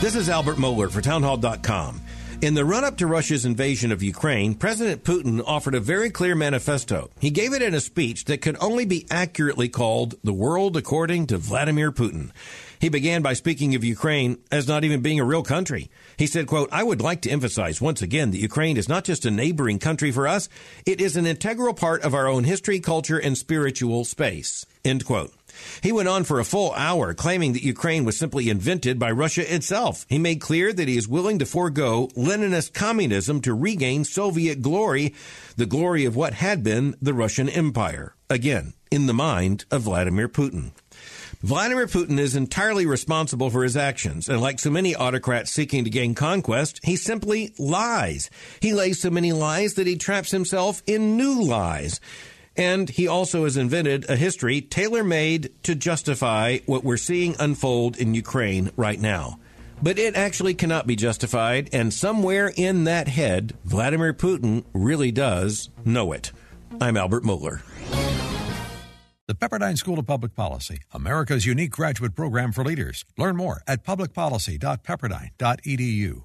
This is Albert Mohler for townhall.com. In the run up to Russia's invasion of Ukraine, President Putin offered a very clear manifesto. He gave it in a speech that could only be accurately called The World According to Vladimir Putin. He began by speaking of Ukraine as not even being a real country. He said, quote, I would like to emphasize once again that Ukraine is not just a neighboring country for us, it is an integral part of our own history, culture, and spiritual space. End quote. He went on for a full hour claiming that Ukraine was simply invented by Russia itself. He made clear that he is willing to forego Leninist communism to regain Soviet glory, the glory of what had been the Russian Empire. Again, in the mind of Vladimir Putin. Vladimir Putin is entirely responsible for his actions, and like so many autocrats seeking to gain conquest, he simply lies. He lays so many lies that he traps himself in new lies. And he also has invented a history tailor made to justify what we're seeing unfold in Ukraine right now. But it actually cannot be justified, and somewhere in that head, Vladimir Putin really does know it. I'm Albert Mohler. The Pepperdine School of Public Policy, America's unique graduate program for leaders. Learn more at publicpolicy.pepperdine.edu.